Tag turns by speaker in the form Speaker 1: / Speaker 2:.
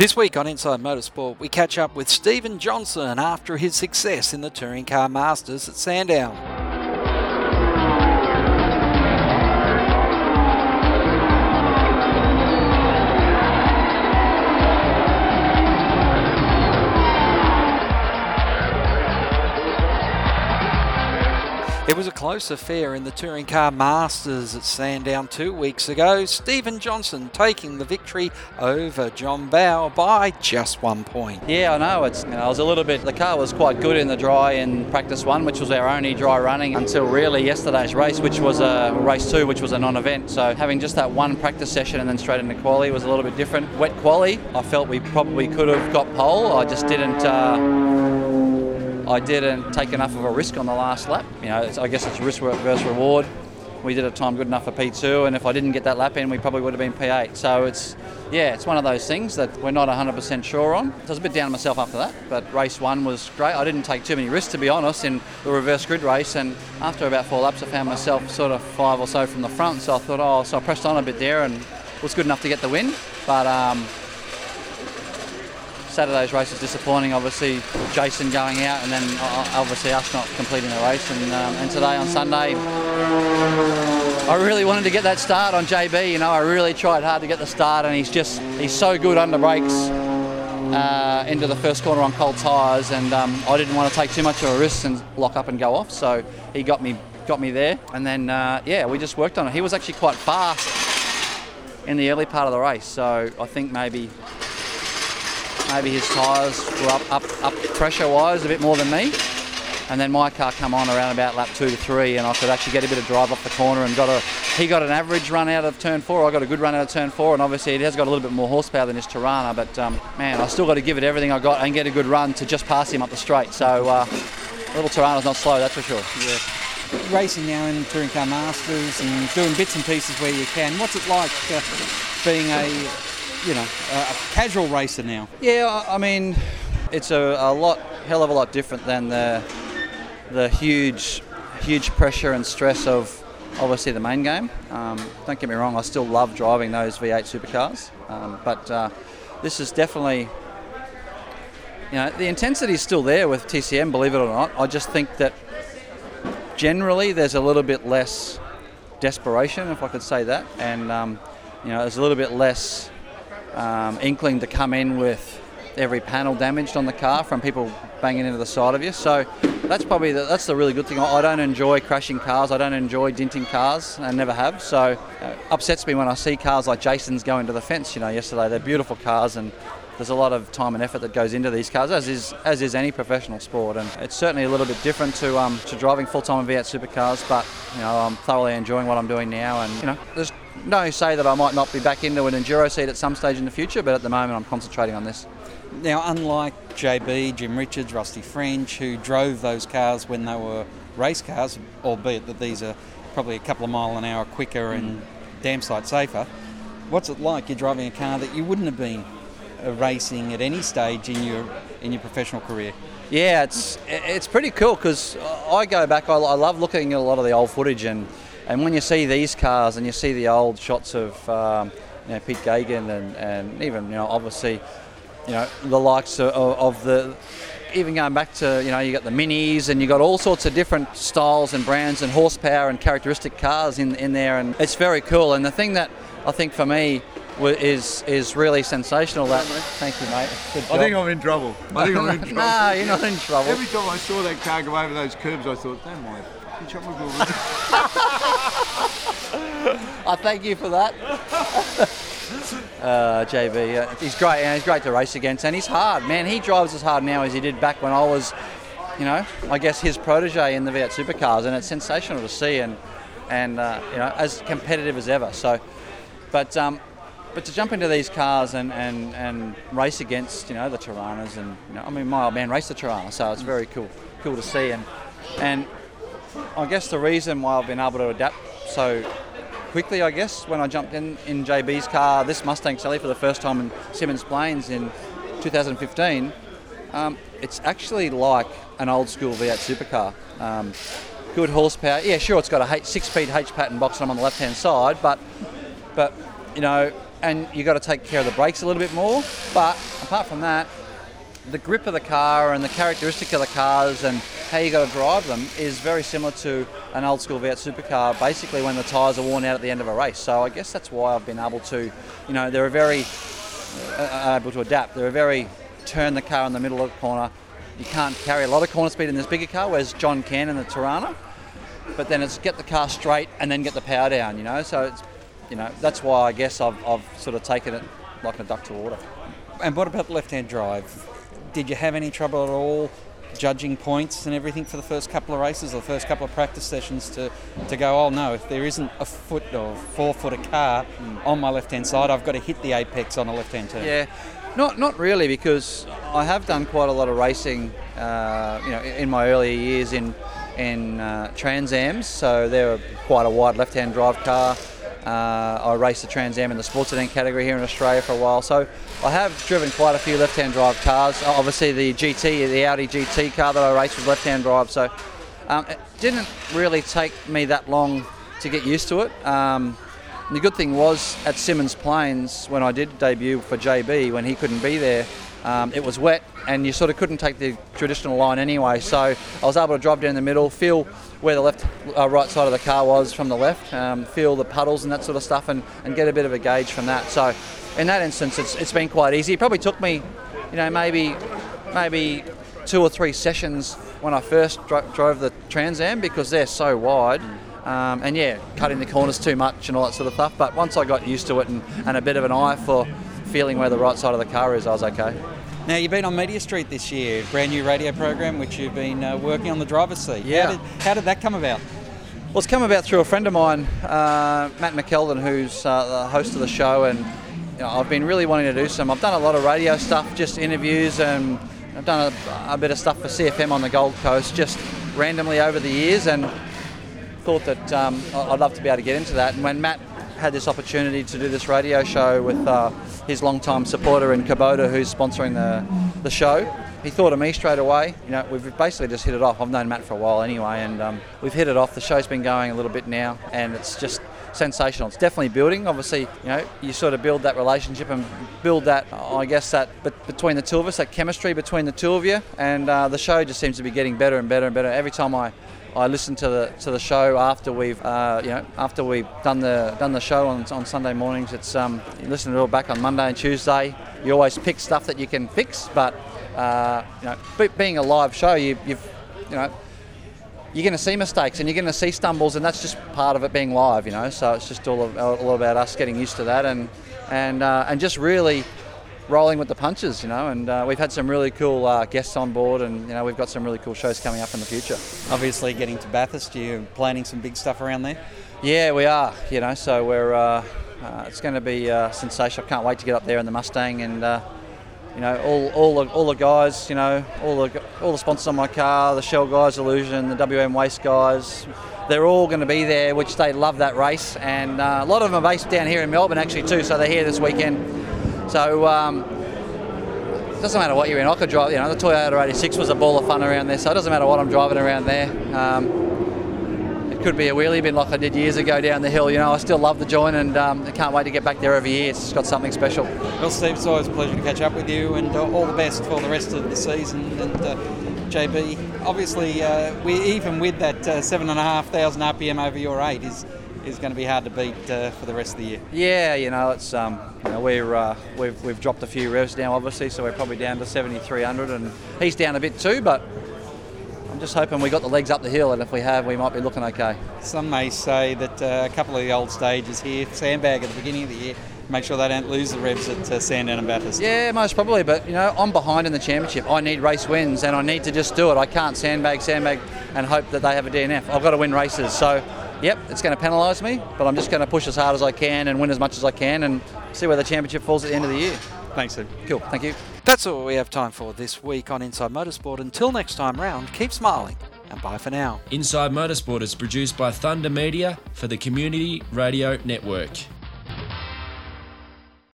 Speaker 1: This week on Inside Motorsport, we catch up with Steven Johnson after his success in the Touring Car Masters at Sandown. Was a close affair in the Touring Car Masters at Sandown two weeks ago. Steven Johnson taking the victory over John Bowe by just one point.
Speaker 2: Yeah, I know. It's you know, I was a little bit. The car was quite good in the dry in practice one, which was our only dry running until really yesterday's race, which was a race two, which was a non-event. So having just that one practice session and then straight into quali was a little bit different. Wet quali, I felt we probably could have got pole. I just didn't. Uh, I didn't take enough of a risk on the last lap. You know, I guess it's risk versus reward. We did a time good enough for P2, and if I didn't get that lap in, we probably would have been P8. So it's, yeah, it's one of those things that we're not 100% sure on. So I was a bit down on myself after that, but race one was great. I didn't take too many risks, to be honest, in the reverse grid race, and after about four laps, I found myself sort of five or so from the front. So I thought, oh, so I pressed on a bit there, and was good enough to get the win. But um, Saturday's race was disappointing. Obviously, Jason going out, and then uh, obviously us not completing the race. And, um, and today on Sunday, I really wanted to get that start on JB. You know, I really tried hard to get the start, and he's just he's so good under brakes. Uh, into the first corner on cold tyres, and um, I didn't want to take too much of a risk and lock up and go off. So he got me got me there, and then uh, yeah, we just worked on it. He was actually quite fast in the early part of the race, so I think maybe maybe his tyres were up, up, up pressure-wise a bit more than me. And then my car come on around about lap two to three, and I could actually get a bit of drive off the corner and got a. He got an average run out of turn four. I got a good run out of turn four, and obviously it has got a little bit more horsepower than his Torana. But um, man, I still got to give it everything I got and get a good run to just pass him up the straight. So uh, little Torana's not slow, that's for sure.
Speaker 3: Yeah. Racing now in Touring Car Masters and doing bits and pieces where you can. What's it like uh, being a you know, a, casual racer now?
Speaker 2: Yeah, I mean, it's a, a lot, hell of a lot different than the the huge, huge pressure and stress of obviously the main game. Um, don't get me wrong, I still love driving those V8 supercars, um, but uh, this is definitely, you know, the intensity is still there with TCM, believe it or not. I just think that generally there's a little bit less desperation, if I could say that, and um, you know, there's a little bit less um, inkling to come in with every panel damaged on the car from people banging into the side of you. So that's probably the, that's the really good thing. I don't enjoy crashing cars. I don't enjoy denting cars, and never have. So uh, upsets me when I see cars like Jason's go into the fence. You know, yesterday they're beautiful cars and. There's a lot of time and effort that goes into these cars, as is as is any professional sport, and it's certainly a little bit different to um, to driving full time in V8 supercars. But you know, I'm thoroughly enjoying what I'm doing now, and you know, there's no say that I might not be back into an enduro seat at some stage in the future, but at the moment I'm concentrating on this.
Speaker 3: Now, unlike JB, Jim Richards, Rusty French, who drove those cars when they were race cars, albeit that these are probably a couple of mile an hour quicker and mm. damn sight safer, what's it like? You're driving a car that you wouldn't have been uh, racing at any stage in your in your professional career.
Speaker 2: Yeah, it's it's pretty cool because I go back. I, I love looking at a lot of the old footage and and when you see these cars and you see the old shots of um, you know, Pete Geoghegan and, and even you know obviously you know the likes of, of the even going back to you know you got the minis and you got all sorts of different styles and brands and horsepower and characteristic cars in in there and it's very cool and the thing that I think for me is is really sensational. That thank you, mate.
Speaker 4: I think I'm in trouble. I think I'm in trouble. nah,
Speaker 2: you're not in trouble.
Speaker 4: Every time I saw that car go over those curbs, I thought, damn, my
Speaker 2: I thank you for that. Uh, JB, uh, he's great, he's great to race against, and he's hard, man. He drives as hard now as he did back when I was, you know, I guess his protege in the V8 supercars, and it's sensational to see, and and uh, you know, as competitive as ever. So, but um, but to jump into these cars and, and, and race against, you know, the Toranas, and you know, I mean, my old man raced the Torana, so it's very cool, cool to see, and and I guess the reason why I've been able to adapt so quickly, I guess, when I jumped in in JB's car, this Mustang Sally for the first time in Symmons Plains in 2015, um, it's actually like an old school V8 supercar. Um, good horsepower. Yeah, sure, it's got a six-speed H pattern box on the left-hand side, but but you know and you got to take care of the brakes a little bit more. But apart from that, the grip of the car and the characteristic of the cars and how you got to drive them is very similar to an old school V8 supercar. Basically, when the tyres are worn out at the end of a race. So I guess that's why I've been able to, you know, they're very uh, able to adapt. They're very turn the car in the middle of the corner. You can't carry a lot of corner speed in this bigger car, whereas John can in the Torana. But then it's get the car straight and then get the power down, you know. So it's, you know, that's why I guess I've, I've sort of taken it like a duck to water.
Speaker 3: And what about left-hand drive? Did you have any trouble at all judging points and everything for the first couple of races or the first couple of practice sessions to, to go, oh no, if there isn't a foot or four foot of car on my left hand side, I've got to hit the apex on a left hand turn?
Speaker 2: Yeah. Not, not really, because I have done quite a lot of racing, uh, you know, in my earlier years in in uh, Trans Ams. So they're quite a wide left-hand drive car. Uh, I raced the Trans Am in the sports sedan category here in Australia for a while, so I have driven quite a few left-hand drive cars. Obviously, the GT, the Audi GT car that I raced was left-hand drive, so um, it didn't really take me that long to get used to it. Um, the good thing was at Symmons Plains when I did debut for JB when he couldn't be there. Um, it was wet and you sort of couldn't take the traditional line anyway. So I was able to drive down the middle, feel where the left, uh, right side of the car was from the left, um, feel the puddles and that sort of stuff, and, and get a bit of a gauge from that. So in that instance, it's, it's been quite easy. It probably took me, you know, maybe maybe two or three sessions when I first dro- drove the Trans Am because they're so wide. Um, and yeah, cutting the corners too much and all that sort of stuff. But once I got used to it and, and a bit of an eye for feeling where the right side of the car is, I was okay.
Speaker 3: Now you've been on Media Street this year, brand new radio program which you've been uh, working on the driver's seat.
Speaker 2: Yeah.
Speaker 3: How did, how did that come about?
Speaker 2: Well, it's come about through a friend of mine, uh, Matt McKeldin, who's uh, the host of the show, and you know, I've been really wanting to do some. I've done a lot of radio stuff, just interviews, and I've done a, a bit of stuff for Sea FM on the Gold Coast, just randomly over the years, and thought that um, I'd love to be able to get into that. And when Matt had this opportunity to do this radio show with uh, his long-time supporter in Kubota, who's sponsoring the, the show. He thought of me straight away. You know, we've basically just hit it off. I've known Matt for a while anyway, and um, we've hit it off. The show's been going a little bit now, and it's just sensational. It's definitely building. Obviously, you know, you sort of build that relationship and build that, I guess, that but between the two of us, that chemistry between the two of you, and uh, the show just seems to be getting better and better and better every time I I listen to the to the show after we've uh, you know after we've done the done the show on, on Sunday mornings. It's um, you listen to it all back on Monday and Tuesday. You always pick stuff that you can fix, but uh, you know, being a live show, you, you've you know you're going to see mistakes and you're going to see stumbles, and that's just part of it being live, you know. So it's just all, all about us getting used to that and and uh, and just really rolling with the punches, you know. And uh, we've had some really cool uh, guests on board, and you know we've got some really cool shows coming up in the future.
Speaker 3: Obviously, getting to Bathurst, you're planning some big stuff around there.
Speaker 2: Yeah, we are. You know, so we're uh, uh it's going to be uh, sensational. I can't wait to get up there in the Mustang and. Uh, you know, all, all, the, all the guys, you know, all the, all the sponsors on my car, the Shell guys, Illusion, the WM Waste guys, they're all going to be there, which they love that race. And a lot of them are based down here in Melbourne, actually, too, so they're here this weekend so um, it doesn't matter what you're in. I could drive, you know, the Toyota 86 was a ball of fun around there, so it doesn't matter what I'm driving around there. Um, could be a wheelie bin like I did years ago down the hill. You know, I still love the joint and um, I can't wait to get back there every year. It's got something special.
Speaker 3: Well, Steve, it's always a pleasure to catch up with you and uh, all the best for the rest of the season. And uh, JB, obviously, uh, we even with that uh, seven and a half thousand RPM over your eight is is going to be hard to beat uh, for the rest of the year.
Speaker 2: Yeah, you know, it's um, you know, we're uh, we've we've dropped a few revs now, obviously, so we're probably down to 7,300, and he's down a bit too, but. Just hoping we got the legs up the hill, and if we have, we might be looking okay.
Speaker 3: Some may say that uh, a couple of the old stages here, sandbag at the beginning of the year, make sure they don't lose the revs at uh, Sandown and Bathurst.
Speaker 2: Yeah, most probably. But you know, I'm behind in the championship. I need race wins, and I need to just do it. I can't sandbag, sandbag, and hope that they have a DNF. I've got to win races. So yep, it's going to penalise me, but I'm just going to push as hard as I can and win as much as I can and see where the championship falls at the end of the year.
Speaker 3: Thanks, Ed.
Speaker 2: Cool, thank you.
Speaker 1: That's all we have time for this week on Inside Motorsport. Until next time round, keep smiling and bye for now.
Speaker 5: Inside Motorsport is produced by Thunder Media for the Community Radio Network.